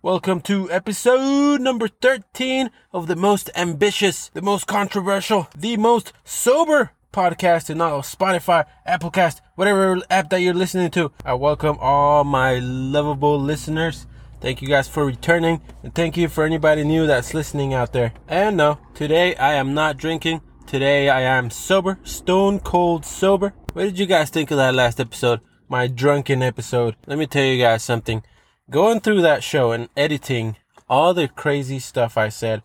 Welcome to episode number 13 of the most ambitious, the most controversial, the most sober podcast in all of Spotify, Applecast, whatever app that you're listening to. I welcome all my lovable listeners. Thank you guys for returning, and thank you for anybody new that's listening out there. And no, today I am not drinking. Today I am sober, stone cold sober. What did you guys think of that last episode? My drunken episode. Let me tell you guys something. Going through that show and editing all the crazy stuff I said,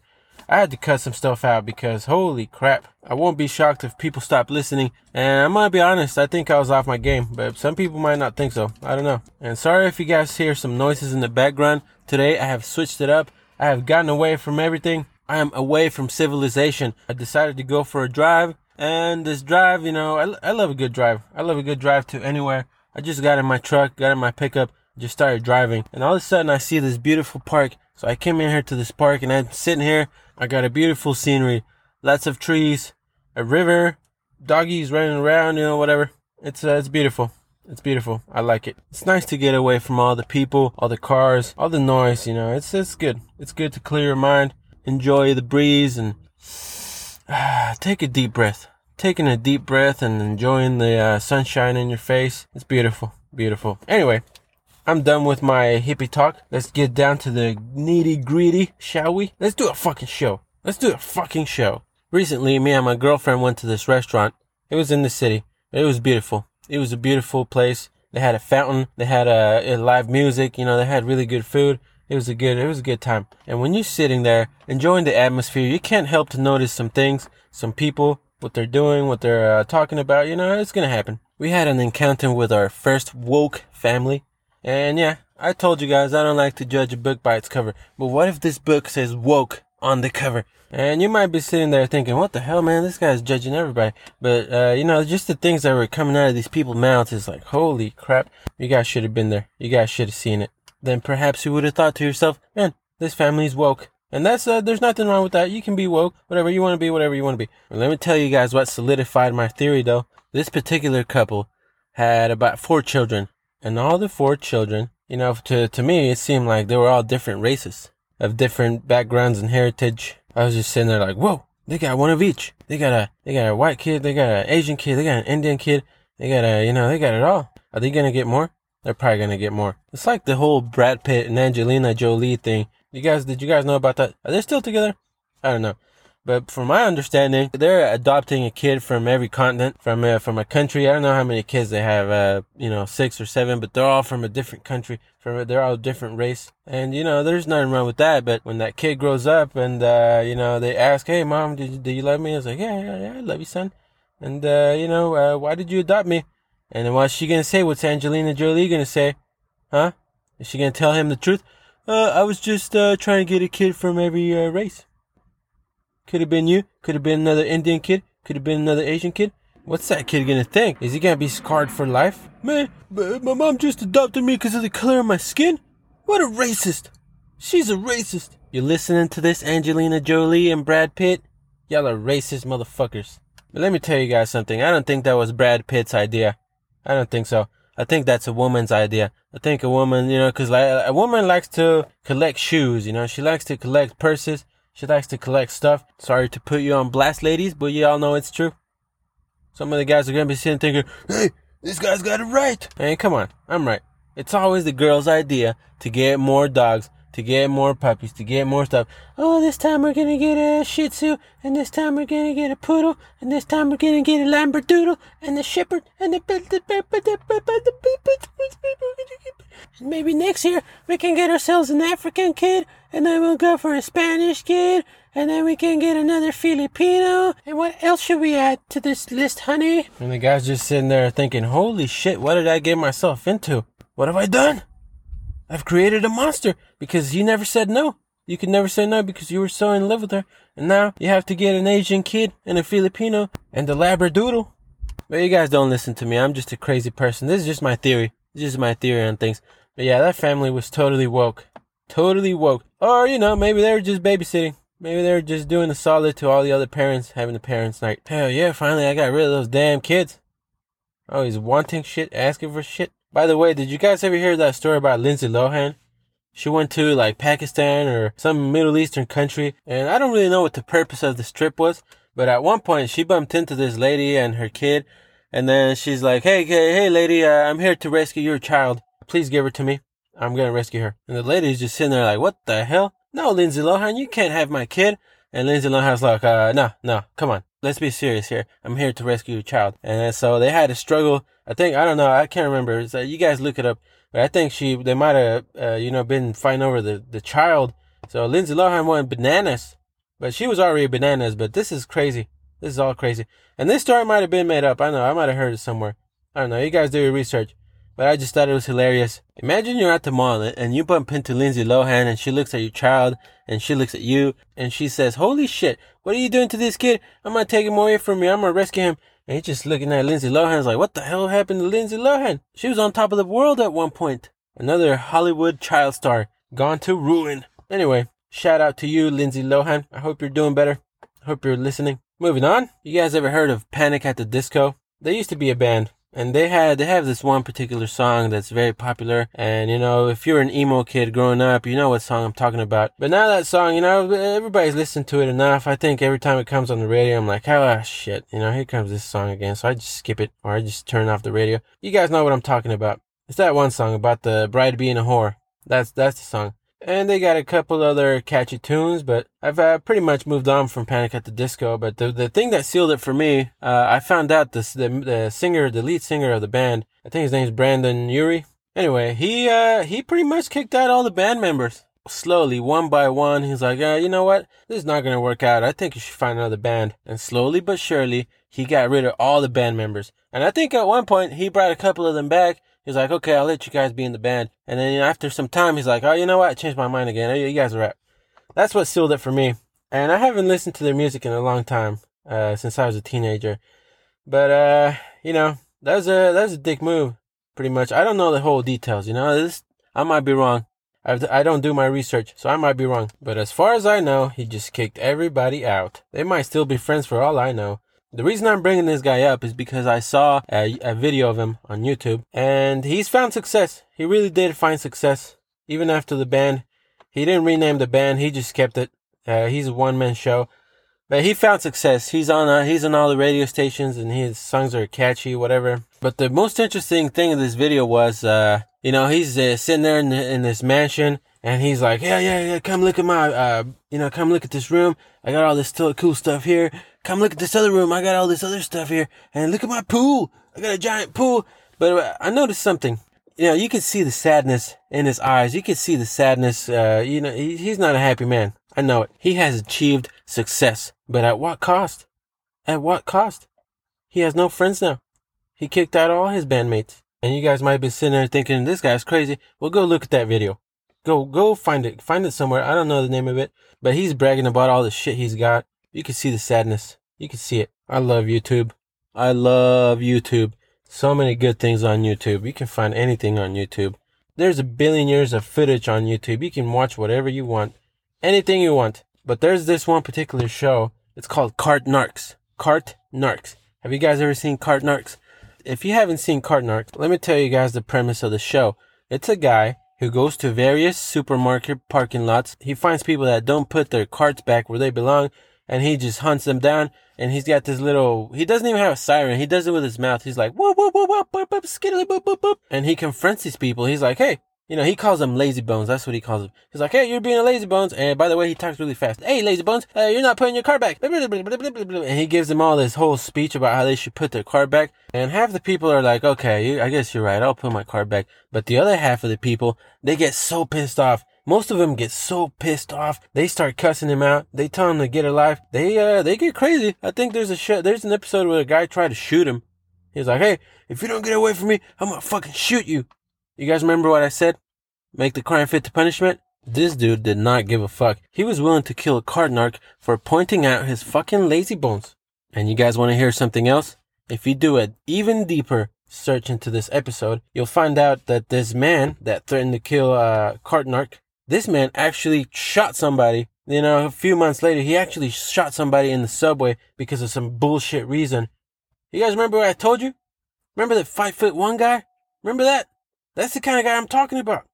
I had to cut some stuff out because holy crap. I won't be shocked if people stop listening. And I'm gonna be honest, I think I was off my game, but some people might not think so. I don't know. And sorry if you guys hear some noises in the background. Today I have switched it up. I have gotten away from everything. I am away from civilization. I decided to go for a drive. And this drive, you know, I, I love a good drive. I love a good drive to anywhere. I just got in my truck, got in my pickup, just started driving. And all of a sudden I see this beautiful park. So I came in here to this park and I'm sitting here. I got a beautiful scenery, lots of trees, a river, doggies running around, you know, whatever. It's, uh, it's beautiful. It's beautiful. I like it. It's nice to get away from all the people, all the cars, all the noise, you know. It's, it's good. It's good to clear your mind enjoy the breeze and ah, take a deep breath. Taking a deep breath and enjoying the uh, sunshine in your face. It's beautiful. Beautiful. Anyway, I'm done with my hippie talk. Let's get down to the nitty gritty, shall we? Let's do a fucking show. Let's do a fucking show. Recently, me and my girlfriend went to this restaurant. It was in the city. It was beautiful. It was a beautiful place. They had a fountain. They had a, a live music. You know, they had really good food. It was a good, it was a good time. And when you're sitting there enjoying the atmosphere, you can't help to notice some things, some people, what they're doing, what they're uh, talking about. You know, it's gonna happen. We had an encounter with our first woke family. And yeah, I told you guys I don't like to judge a book by its cover. But what if this book says woke on the cover? And you might be sitting there thinking, what the hell, man? This guy's judging everybody. But, uh, you know, just the things that were coming out of these people's mouths is like, holy crap. You guys should have been there. You guys should have seen it then perhaps you would have thought to yourself, man, this family's woke. And that's, uh, there's nothing wrong with that. You can be woke, whatever you want to be, whatever you want to be. Well, let me tell you guys what solidified my theory though. This particular couple had about four children. And all the four children, you know, to, to me, it seemed like they were all different races of different backgrounds and heritage. I was just sitting there like, whoa, they got one of each. They got a, they got a white kid, they got an Asian kid, they got an Indian kid, they got a, you know, they got it all. Are they gonna get more? They're probably gonna get more. It's like the whole Brad Pitt and Angelina Jolie thing. You guys, did you guys know about that? Are they still together? I don't know. But from my understanding, they're adopting a kid from every continent, from uh, from a country. I don't know how many kids they have, uh, you know, six or seven, but they're all from a different country. From they're all different race, and you know, there's nothing wrong with that. But when that kid grows up, and uh, you know, they ask, "Hey, mom, did you, you love me?" I was like, "Yeah, yeah, yeah, I love you, son." And uh, you know, uh, why did you adopt me? And what's she gonna say? What's Angelina Jolie gonna say? Huh? Is she gonna tell him the truth? Uh, I was just uh, trying to get a kid from every uh, race. Could have been you. Could have been another Indian kid. Could have been another Asian kid. What's that kid gonna think? Is he gonna be scarred for life? Man, my mom just adopted me because of the color of my skin? What a racist! She's a racist. You listening to this, Angelina Jolie and Brad Pitt? Y'all are racist motherfuckers. But let me tell you guys something. I don't think that was Brad Pitt's idea. I don't think so. I think that's a woman's idea. I think a woman, you know, cause like a woman likes to collect shoes, you know, she likes to collect purses. She likes to collect stuff. Sorry to put you on blast, ladies, but you all know it's true. Some of the guys are gonna be sitting thinking, hey, this guy's got it right. Hey, come on. I'm right. It's always the girl's idea to get more dogs to get more puppies, to get more stuff. Oh, this time we're gonna get a Shih Tzu, and this time we're gonna get a Poodle, and this time we're gonna get a Labradoodle, and the Shepherd, and the and maybe next year we can get ourselves an African kid, and then we'll go for a Spanish kid, and then we can get another Filipino. And what else should we add to this list, honey? And the guy's just sitting there thinking, holy shit, what did I get myself into? What have I done? I've created a monster because you never said no. You could never say no because you were so in love with her. And now you have to get an Asian kid and a Filipino and a Labradoodle. But you guys don't listen to me. I'm just a crazy person. This is just my theory. This is my theory on things. But yeah, that family was totally woke. Totally woke. Or, you know, maybe they were just babysitting. Maybe they were just doing a solid to all the other parents having a parents' night. Hell yeah, finally I got rid of those damn kids. Always wanting shit, asking for shit. By the way, did you guys ever hear that story about Lindsay Lohan? She went to like Pakistan or some Middle Eastern country, and I don't really know what the purpose of this trip was, but at one point she bumped into this lady and her kid, and then she's like, "Hey, hey, hey, lady, uh, I'm here to rescue your child. Please give her to me. I'm gonna rescue her." And the lady's just sitting there like, "What the hell? No, Lindsay Lohan, you can't have my kid." And Lindsay Lohan's like, uh, "No, no, come on, let's be serious here. I'm here to rescue a child." And so they had to struggle. I think I don't know. I can't remember. So you guys look it up. But I think she, they might have, uh, you know, been fighting over the, the child. So Lindsay Lohan went bananas, but she was already bananas. But this is crazy. This is all crazy. And this story might have been made up. I know. I might have heard it somewhere. I don't know. You guys do your research. But I just thought it was hilarious. Imagine you're at the mall and you bump into Lindsay Lohan and she looks at your child and she looks at you and she says, Holy shit, what are you doing to this kid? I'm gonna take him away from me. I'm gonna rescue him. And he's just looking at Lindsay Lohan's like, what the hell happened to Lindsay Lohan? She was on top of the world at one point. Another Hollywood child star gone to ruin. Anyway, shout out to you, Lindsay Lohan. I hope you're doing better. I hope you're listening. Moving on. You guys ever heard of Panic at the Disco? They used to be a band and they had they have this one particular song that's very popular. And you know if you're an emo kid growing up you know what song i'm talking about. But now that song you know everybody's listened to it enough. I think every time it comes on the radio i'm like oh shit you know here comes this song again. So i just skip it or i just turn off the radio. You guys know what i'm talking about. It's that one song about the bride being a whore. That's that's the song and they got a couple other catchy tunes, but I've uh, pretty much moved on from Panic at the Disco. But the the thing that sealed it for me, uh, I found out this the the singer, the lead singer of the band, I think his name's Brendon Urie. Anyway, he uh he pretty much kicked out all the band members slowly, one by one. He's like, uh, you know what? This is not gonna work out. I think you should find another band. And slowly but surely, he got rid of all the band members. And I think at one point he brought a couple of them back He's like, okay, I'll let you guys be in the band. And then after some time, he's like, oh, you know what? I changed my mind again. You guys are rap. That's what sealed it for me. And I haven't listened to their music in a long time, uh, since I was a teenager. But, uh, you know, that was a, that was a dick move, pretty much. I don't know the whole details, you know, this, I might be wrong. I've, I don't do my research, so I might be wrong. But as far as I know, he just kicked everybody out. They might still be friends for all I know. The reason I'm bringing this guy up is because I saw a, a, video of him on YouTube and he's found success. He really did find success even after the band. He didn't rename the band. He just kept it. Uh, he's a one man show, but he found success. He's on, uh, he's on all the radio stations and his songs are catchy, whatever. But the most interesting thing in this video was, uh, you know, he's uh, sitting there in, in this mansion and he's like, yeah, yeah, yeah, come look at my, uh, you know, come look at this room. I got all this still cool stuff here come look at this other room. I got all this other stuff here. And look at my pool. I got a giant pool. But uh, I noticed something. You know, you can see the sadness in his eyes. You can see the sadness. Uh, you know, he, he's not a happy man. I know it. He has achieved success. But at what cost? At what cost? He has no friends now. He kicked out all his bandmates. And you guys might be sitting there thinking, this guy's crazy. Well, go look at that video. Go, go find it. Find it somewhere. I don't know the name of it, but he's bragging about all the shit he's got. You can see the sadness. You can see it. I love YouTube. I love YouTube. So many good things on YouTube. You can find anything on YouTube. There's a billion years of footage on YouTube. You can watch whatever you want. Anything you want. But there's this one particular show. It's called Cart Narcs. Cart Narcs. Have you guys ever seen Cart Narcs? If you haven't seen Cart Narcs, let me tell you guys the premise of the show. It's a guy who goes to various supermarket parking lots. He finds people that don't put their carts back where they belong and he just hunts them down. And he's got this little, he doesn't even have a siren. He does it with his mouth. He's like, whoop, whoop, whoop, whoop, whoop, whoop, skiddly, boop, boop, boop. And he confronts these people. He's like, hey, you know, he calls them lazy bones. That's what he calls them. He's like, hey, you're being a lazy bones. And by the way, he talks really fast. Hey, lazy bones, uh, you're not putting your car back. And he gives them all this whole speech about how they should put their car back. And half the people are like, okay, I guess you're right. I'll put my car back. But the other half of the people, they get so pissed off most of them get so pissed off, they start cussing him out. They tell him to get a life. They uh they get crazy. I think there's a sh- there's an episode where a guy tried to shoot him. He's like, "Hey, if you don't get away from me, I'm gonna fucking shoot you." You guys remember what I said? Make the crime fit the punishment. This dude did not give a fuck. He was willing to kill a card for pointing out his fucking lazy bones. And you guys want to hear something else? If you do an even deeper search into this episode, you'll find out that this man that threatened to kill uh, Cart this man actually shot somebody You know, a few months later, he actually shot somebody in the subway because of some bullshit reason. You guys remember what I told you? Remember that five foot one guy? Remember that? That's the kind of guy I'm talking about.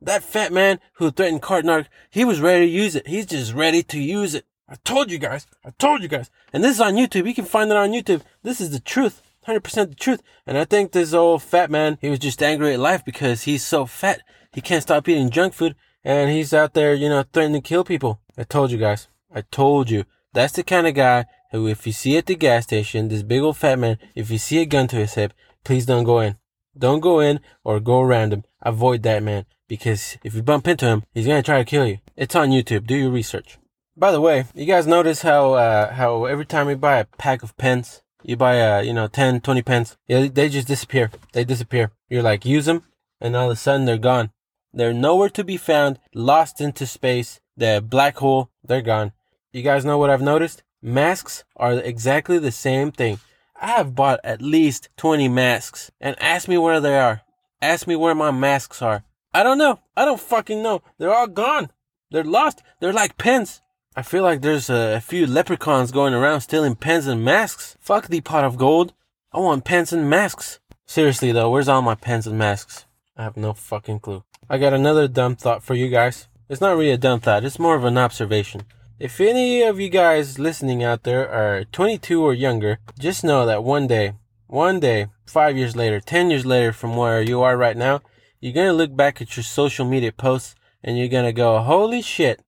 That fat man who threatened Cart Narc, he was ready to use it. He's just ready to use it. I told you guys. I told you guys. And this is on YouTube. You can find it on YouTube. This is the truth. 100% the truth. And I think this old fat man, he was just angry at life because he's so fat. He can't stop eating junk food and he's out there, you know, threatening to kill people. I told you guys. I told you. That's the kind of guy who, if you see at the gas station, this big old fat man, if you see a gun to his hip, please don't go in. Don't go in or go around him. Avoid that man because if you bump into him, he's gonna try to kill you. It's on YouTube. Do your research. By the way, you guys notice how uh, how every time you buy a pack of pens, you buy a you know 10, 20 pens, they just disappear. They disappear. You're like use them, and all of a sudden they're gone. They're nowhere to be found, lost into space. The black hole, they're gone. You guys know what I've noticed? Masks are exactly the same thing. I have bought at least 20 masks and ask me where they are. Ask me where my masks are. I don't know. I don't fucking know. They're all gone. They're lost. They're like pens. I feel like there's a, few leprechauns going around stealing pens and masks. Fuck the pot of gold. I want pens and masks. Seriously though, where's all my pens and masks? I have no fucking clue. I got another dumb thought for you guys. It's not really a dumb thought, it's more of an observation. If any of you guys listening out there are 22 or younger, just know that one day, one day, five years later, 10 years later from where you are right now, you're gonna look back at your social media posts and you're gonna go, holy shit,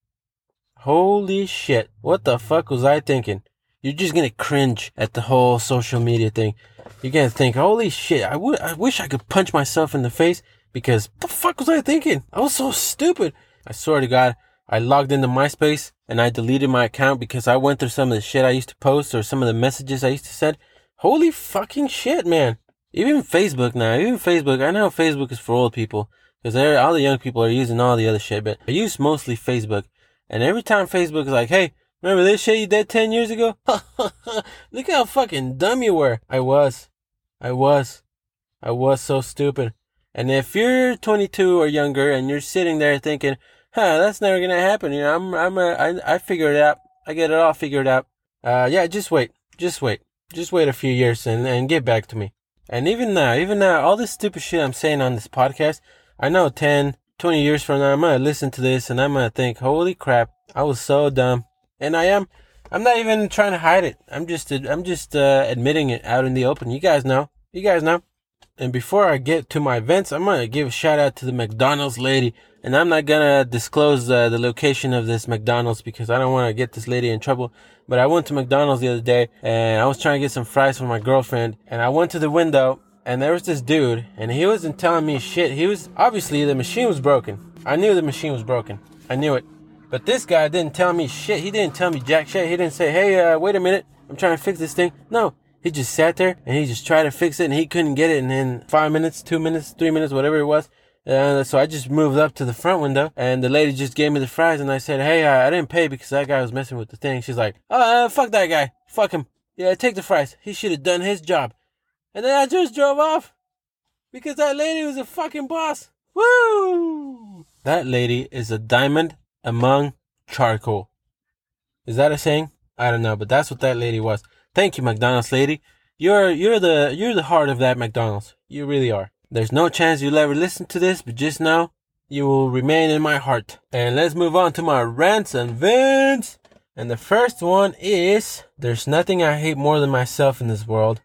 holy shit, what the fuck was I thinking? You're just gonna cringe at the whole social media thing. You're gonna think, holy shit, I would, I wish I could punch myself in the face because the fuck was I thinking? I was so stupid. I swear to God, I logged into MySpace and I deleted my account because I went through some of the shit I used to post or some of the messages I used to send. Holy fucking shit, man. Even Facebook now, even Facebook, I know Facebook is for old people because all the young people are using all the other shit, but I use mostly Facebook. And every time Facebook is like, hey, remember this shit you did 10 years ago? Look how fucking dumb you were. I was. I was. I was so stupid. And if you're 22 or younger and you're sitting there thinking, huh, that's never gonna happen. You know, I'm, I'm, a, I, I figured it out. I get it all figured out. Uh, yeah, just wait. Just wait. Just wait a few years and, and get back to me. And even now, even now, all this stupid shit I'm saying on this podcast, I know 10, 20 years from now, I'm gonna listen to this and I'm gonna think, holy crap, I was so dumb. And I am, I'm not even trying to hide it. I'm just, I'm just, uh, admitting it out in the open. You guys know. You guys know. And before I get to my events, I'm gonna give a shout out to the McDonald's lady. And I'm not gonna disclose uh, the location of this McDonald's because I don't want to get this lady in trouble. But I went to McDonald's the other day and I was trying to get some fries for my girlfriend. And I went to the window and there was this dude and he wasn't telling me shit. He was obviously the machine was broken. I knew the machine was broken. I knew it. But this guy didn't tell me shit. He didn't tell me jack shit. He didn't say, "Hey, uh, wait a minute, I'm trying to fix this thing." No, he just sat there and he just tried to fix it and he couldn't get it. And in five minutes, two minutes, three minutes, whatever it was. Uh, so I just moved up to the front window and the lady just gave me the fries and I said, Hey, I, I didn't pay because that guy was messing with the thing. She's like, Oh, uh, fuck that guy. Fuck him. Yeah, take the fries. He should have done his job. And then I just drove off because that lady was a fucking boss. Woo! That lady is a diamond among charcoal. Is that a saying? I don't know, but that's what that lady was. Thank you, McDonald's lady. You're you're the you're the heart of that McDonald's. You really are. There's no chance you'll ever listen to this, but just know you will remain in my heart. And let's move on to my rants and vents. And the first one is there's nothing I hate more than myself in this world.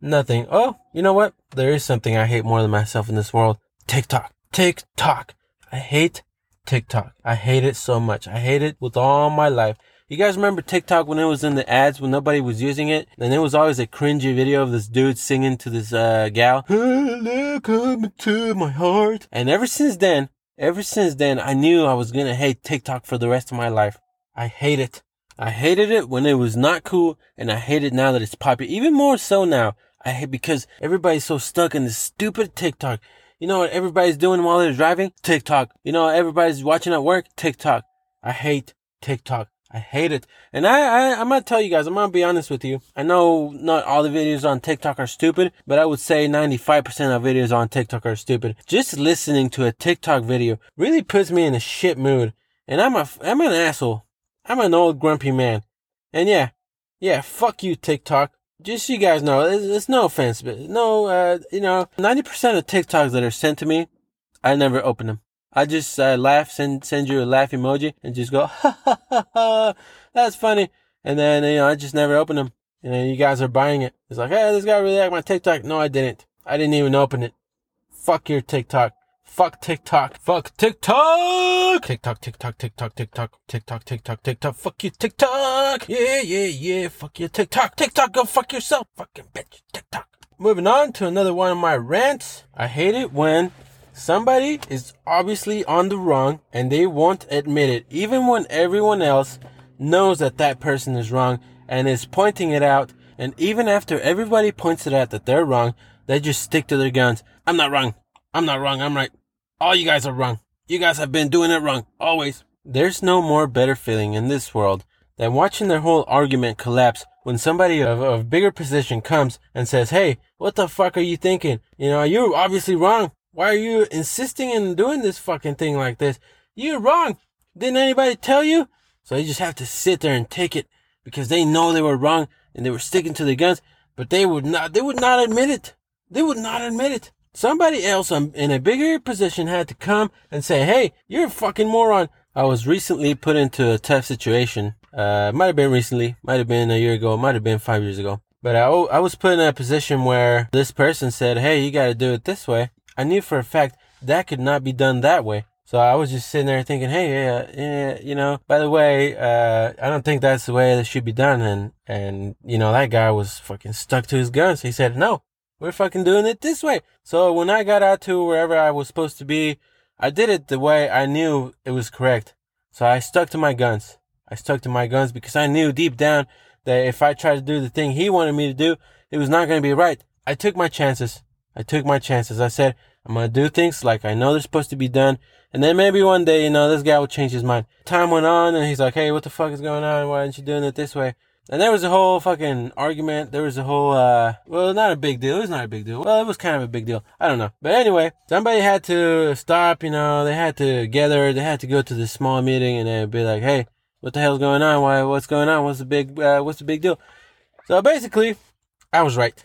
Nothing. Oh, you know what? There is something I hate more than myself in this world. TikTok. TikTok. I hate TikTok. I hate it so much. I hate it with all my life. You guys remember TikTok when it was in the ads when nobody was using it? And it was always a cringy video of this dude singing to this uh, gal. Come to my heart. And ever since then, ever since then, I knew I was gonna hate TikTok for the rest of my life. I hate it. I hated it when it was not cool, and I hate it now that it's popular. Even more so now. I hate because everybody's so stuck in this stupid TikTok. You know what everybody's doing while they're driving? TikTok. You know what everybody's watching at work? TikTok. I hate TikTok. I hate it. And I, I, I'm gonna tell you guys, I'm gonna be honest with you. I know not all the videos on TikTok are stupid, but I would say 95% of videos on TikTok are stupid. Just listening to a TikTok video really puts me in a shit mood. And I'm a, I'm an asshole. I'm an old grumpy man. And yeah, yeah, fuck you, TikTok. Just so you guys know, it's, it's no offense, but no, uh, you know, 90% of TikToks that are sent to me, I never open them. I just uh, laugh, send send you a laugh emoji, and just go, ha ha ha ha, that's funny. And then, you know, I just never open them. And then you guys are buying it. It's like, hey, this guy really liked my TikTok. No, I didn't. I didn't even open it. Fuck your TikTok. Fuck TikTok. Fuck TikTok. TikTok, TikTok, TikTok, TikTok, TikTok, TikTok, TikTok. Fuck you, TikTok. Yeah, yeah, yeah. Fuck you, TikTok. TikTok, go fuck yourself. Fucking bitch. TikTok. Moving on to another one of my rants. I hate it when somebody is obviously on the wrong and they won't admit it, even when everyone else knows that that person is wrong and is pointing it out. And even after everybody points it out that they're wrong, they just stick to their guns. I'm not wrong. I'm not wrong. I'm right. All you guys are wrong. You guys have been doing it wrong. Always. There's no more better feeling in this world than watching their whole argument collapse when somebody of a bigger position comes and says, Hey, what the fuck are you thinking? You know, you're obviously wrong. Why are you insisting in doing this fucking thing like this? You're wrong. Didn't anybody tell you? So you just have to sit there and take it because they know they were wrong and they were sticking to their guns, but they would not, they would not admit it. They would not admit it. Somebody else in a bigger position had to come and say, Hey, you're a fucking moron. I was recently put into a tough situation. Uh, might have been recently, might have been a year ago, might have been five years ago. But I, I was put in a position where this person said, Hey, you gotta do it this way. I knew for a fact that could not be done that way. So I was just sitting there thinking, hey, yeah, yeah, you know, by the way, uh, I don't think that's the way that should be done. And, and, you know, that guy was fucking stuck to his guns. He said, no, we're fucking doing it this way. So when I got out to wherever I was supposed to be, I did it the way I knew it was correct. So I stuck to my guns. I stuck to my guns because I knew deep down that if I tried to do the thing he wanted me to do, it was not going to be right. I took my chances. I took my chances. I said, I'm going to do things like I know they're supposed to be done. And then maybe one day, you know, this guy will change his mind. Time went on and he's like, hey, what the fuck is going on? Why aren't you doing it this way? And there was a whole fucking argument. There was a whole, uh, well, not a big deal. It was not a big deal. Well, it was kind of a big deal. I don't know. But anyway, somebody had to stop, you know, they had to gather, they had to go to this small meeting and they'd be like, hey, what the hell's going on? Why, what's going on? What's the big, uh, what's the big deal? So basically, I was right.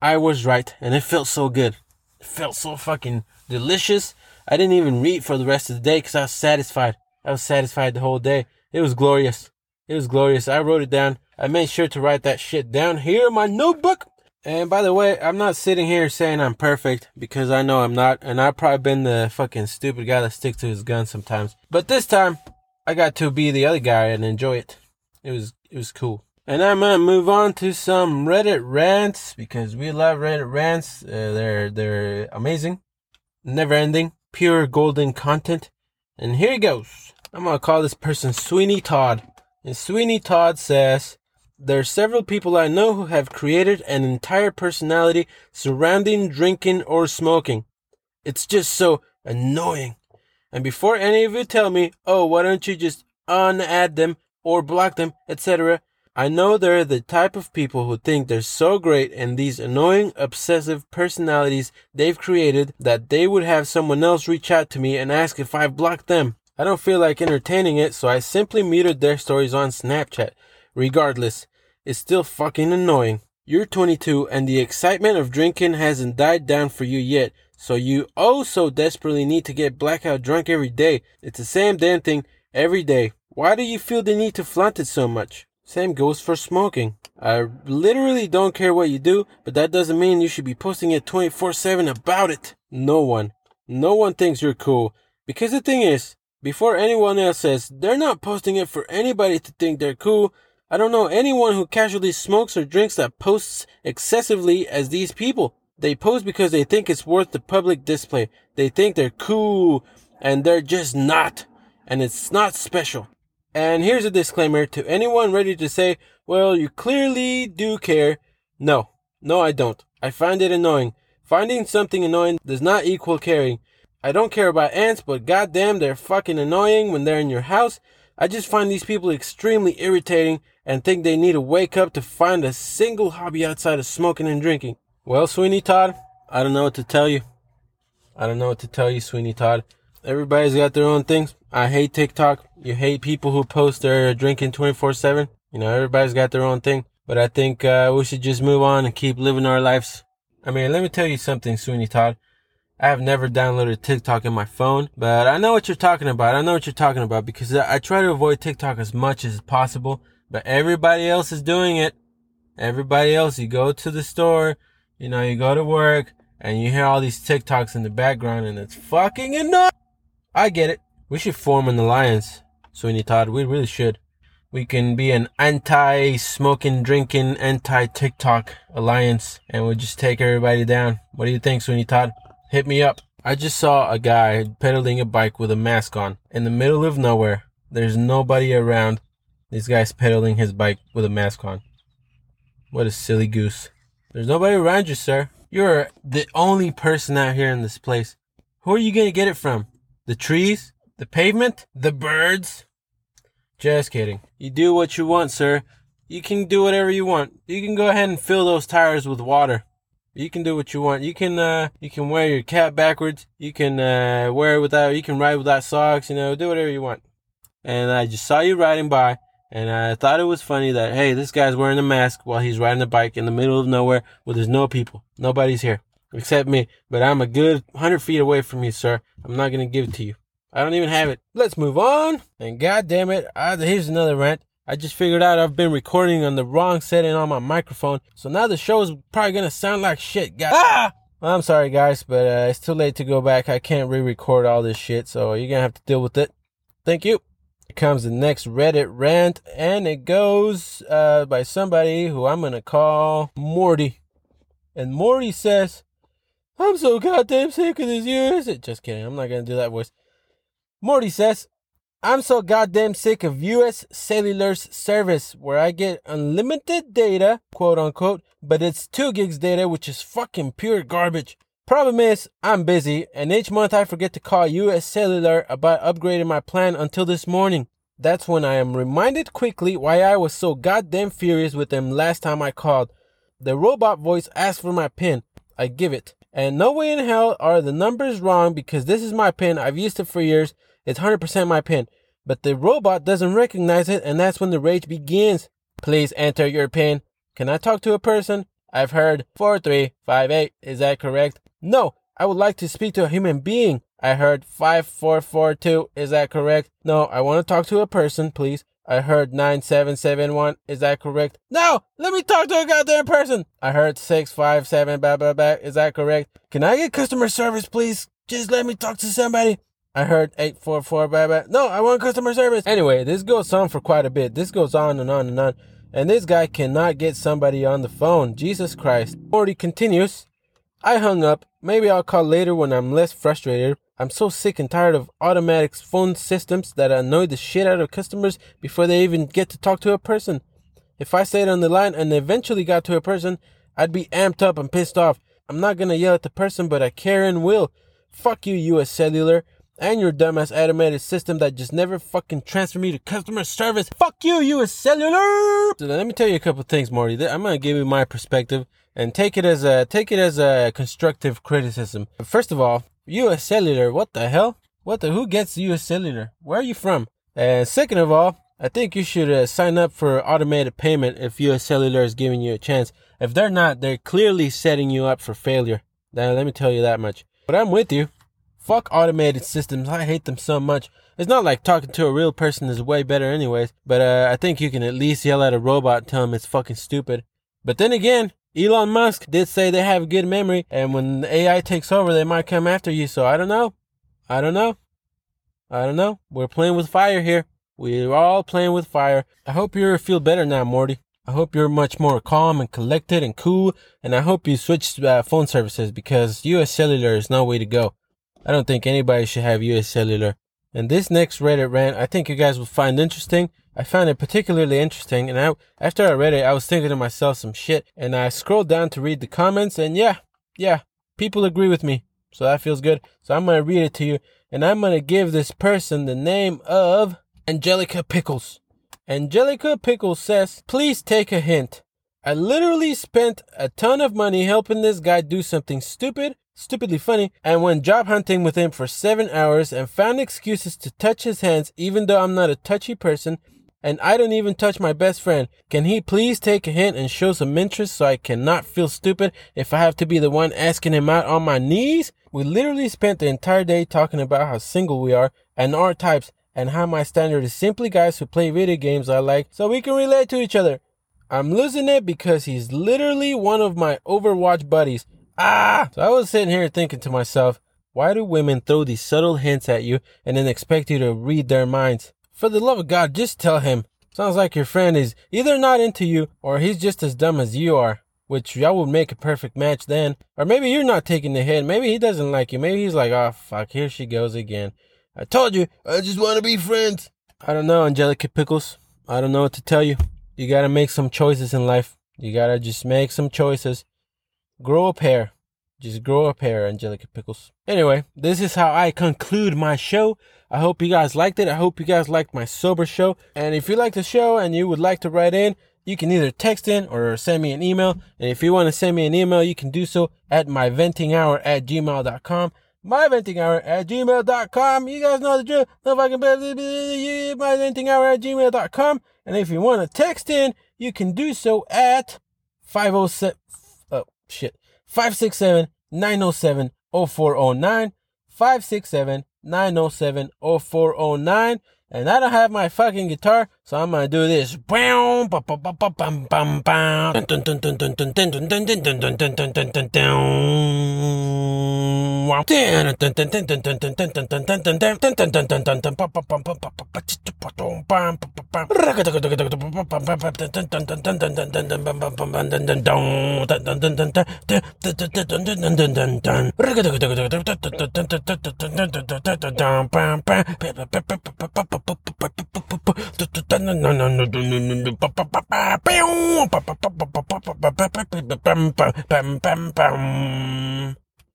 I was right. And it felt so good. It felt so fucking delicious. I didn't even read for the rest of the day because I was satisfied. I was satisfied the whole day. It was glorious. It was glorious. I wrote it down. I made sure to write that shit down here in my notebook. And by the way, I'm not sitting here saying I'm perfect because I know I'm not. And I've probably been the fucking stupid guy that sticks to his gun sometimes. But this time, I got to be the other guy and enjoy it. It was, it was cool. And I'm gonna move on to some Reddit rants because we love Reddit rants. Uh, they're, they're amazing. Never ending pure golden content. And here he goes. I'm gonna call this person Sweeney Todd. And Sweeney Todd says, There are several people I know who have created an entire personality surrounding drinking or smoking. It's just so annoying. And before any of you tell me, oh, why don't you just unadd them or block them, etc., I know they're the type of people who think they're so great and these annoying, obsessive personalities they've created that they would have someone else reach out to me and ask if I've blocked them. I don't feel like entertaining it, so I simply muted their stories on Snapchat. Regardless, it's still fucking annoying. You're 22 and the excitement of drinking hasn't died down for you yet, so you oh so desperately need to get blackout drunk every day. It's the same damn thing every day. Why do you feel the need to flaunt it so much? Same goes for smoking. I literally don't care what you do, but that doesn't mean you should be posting it 24 7 about it. No one. No one thinks you're cool. Because the thing is, before anyone else says, they're not posting it for anybody to think they're cool. I don't know anyone who casually smokes or drinks that posts excessively as these people. They post because they think it's worth the public display. They think they're cool, and they're just not. And it's not special. And here's a disclaimer to anyone ready to say, well, you clearly do care. No, no, I don't. I find it annoying. Finding something annoying does not equal caring. I don't care about ants, but goddamn, they're fucking annoying when they're in your house. I just find these people extremely irritating and think they need to wake up to find a single hobby outside of smoking and drinking. Well, Sweeney Todd, I don't know what to tell you. I don't know what to tell you, Sweeney Todd. Everybody's got their own things. I hate TikTok. You hate people who post their drinking 24 7. You know, everybody's got their own thing. But I think uh, we should just move on and keep living our lives. I mean, let me tell you something, Sweeney Todd. I have never downloaded TikTok in my phone, but I know what you're talking about. I know what you're talking about because I try to avoid TikTok as much as possible, but everybody else is doing it. Everybody else, you go to the store, you know, you go to work, and you hear all these TikToks in the background, and it's fucking annoying. I get it. We should form an alliance, Sweeney Todd. We really should. We can be an anti-smoking, drinking, anti-TikTok alliance, and we'll just take everybody down. What do you think, Sweeney Todd? Hit me up. I just saw a guy pedaling a bike with a mask on in the middle of nowhere. There's nobody around. This guy's pedaling his bike with a mask on. What a silly goose. There's nobody around you, sir. You're the only person out here in this place. Who are you gonna get it from? The trees? The pavement? The birds? Just kidding. You do what you want, sir. You can do whatever you want. You can go ahead and fill those tires with water. You can do what you want. You can uh you can wear your cap backwards. You can uh wear it without you can ride without socks, you know, do whatever you want. And I just saw you riding by and I thought it was funny that, hey, this guy's wearing a mask while he's riding a bike in the middle of nowhere where there's no people. Nobody's here except me. But I'm a good 100 feet away from you, sir. I'm not going to give it to you. I don't even have it. Let's move on. And god damn it, I, here's another rant. I just figured out I've been recording on the wrong setting on my microphone. So now the show is probably going to sound like shit. God. Ah! I'm sorry, guys, but uh, it's too late to go back. I can't re record all this shit. So you're going to have to deal with it. Thank you comes the next Reddit rant, and it goes uh, by somebody who I'm gonna call Morty. And Morty says, "I'm so goddamn sick of this US." Just kidding. I'm not gonna do that voice. Morty says, "I'm so goddamn sick of U.S. Cellular's service, where I get unlimited data, quote unquote, but it's two gigs data, which is fucking pure garbage." Problem is, I'm busy, and each month I forget to call US Cellular about upgrading my plan until this morning. That's when I am reminded quickly why I was so goddamn furious with them last time I called. The robot voice asked for my PIN. I give it. And no way in hell are the numbers wrong because this is my PIN. I've used it for years. It's 100% my PIN. But the robot doesn't recognize it, and that's when the rage begins. Please enter your PIN. Can I talk to a person? I've heard 4358. Is that correct? No, I would like to speak to a human being. I heard 5442. Is that correct? No, I want to talk to a person, please. I heard 9771. Is that correct? No, let me talk to a goddamn person. I heard 657 blah blah blah. Is that correct? Can I get customer service, please? Just let me talk to somebody. I heard 844 blah blah. No, I want customer service. Anyway, this goes on for quite a bit. This goes on and on and on. And this guy cannot get somebody on the phone. Jesus Christ. Morty continues. I hung up. Maybe I'll call later when I'm less frustrated. I'm so sick and tired of automatic phone systems that annoy the shit out of customers before they even get to talk to a person. If I stayed on the line and eventually got to a person, I'd be amped up and pissed off. I'm not gonna yell at the person, but I and will. Fuck you, US Cellular, and your dumbass automated system that just never fucking transferred me to customer service. Fuck you, US Cellular! So let me tell you a couple things, Marty. I'm gonna give you my perspective and take it as a take it as a constructive criticism. First of all, U.S. Cellular, what the hell? What the who gets U.S. Cellular? Where are you from? And second of all, I think you should uh, sign up for automated payment if U.S. Cellular is giving you a chance. If they're not, they're clearly setting you up for failure. Now, let me tell you that much. But I'm with you. Fuck automated systems. I hate them so much. It's not like talking to a real person is way better anyways, but uh, I think you can at least yell at a robot tell him it's fucking stupid. But then again, Elon Musk did say they have good memory, and when AI takes over, they might come after you. So I don't know. I don't know. I don't know. We're playing with fire here. We're all playing with fire. I hope you feel better now, Morty. I hope you're much more calm and collected and cool. And I hope you switch uh, phone services because US Cellular is no way to go. I don't think anybody should have US Cellular. And this next Reddit rant, I think you guys will find interesting. I found it particularly interesting, and I, after I read it, I was thinking to myself some shit, and I scrolled down to read the comments, and yeah, yeah, people agree with me, so that feels good. So I'm gonna read it to you, and I'm gonna give this person the name of Angelica Pickles. Angelica Pickles says, please take a hint. I literally spent a ton of money helping this guy do something stupid, stupidly funny, and went job hunting with him for seven hours and found excuses to touch his hands, even though I'm not a touchy person and I don't even touch my best friend. Can he please take a hint and show some interest so I cannot feel stupid if I have to be the one asking him out on my knees? We literally spent the entire day talking about how single we are and our types and how my standard is simply guys who play video games I like so we can relate to each other. I'm losing it because he's literally one of my Overwatch buddies. Ah! So I was sitting here thinking to myself, why do women throw these subtle hints at you and then expect you to read their minds? For the love of God, just tell him. Sounds like your friend is either not into you or he's just as dumb as you are, which y'all would make a perfect match then. Or maybe you're not taking the hit. Maybe he doesn't like you. Maybe he's like, oh fuck, here she goes again. I told you, I just want to be friends. I don't know, Angelica Pickles. I don't know what to tell you. You gotta make some choices in life. You gotta just make some choices. Grow a pair. Just grow a pair, Angelica Pickles. Anyway, this is how I conclude my show. I hope you guys liked it. I hope you guys liked my sober show. And if you like the show and you would like to write in, you can either text in or send me an email. And if you want to send me an email, you can do so at myventinghour at gmail.com. Myventinghour at gmail.com. You guys know the drill. No fucking myventinghour at gmail.com. And if you want to text in, you can do so at 507, oh shit, 567 907 0409. 567 907 0409. And I don't have my fucking guitar, so I'm gonna do this. Bum, bum, bum, bum.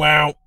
Wow.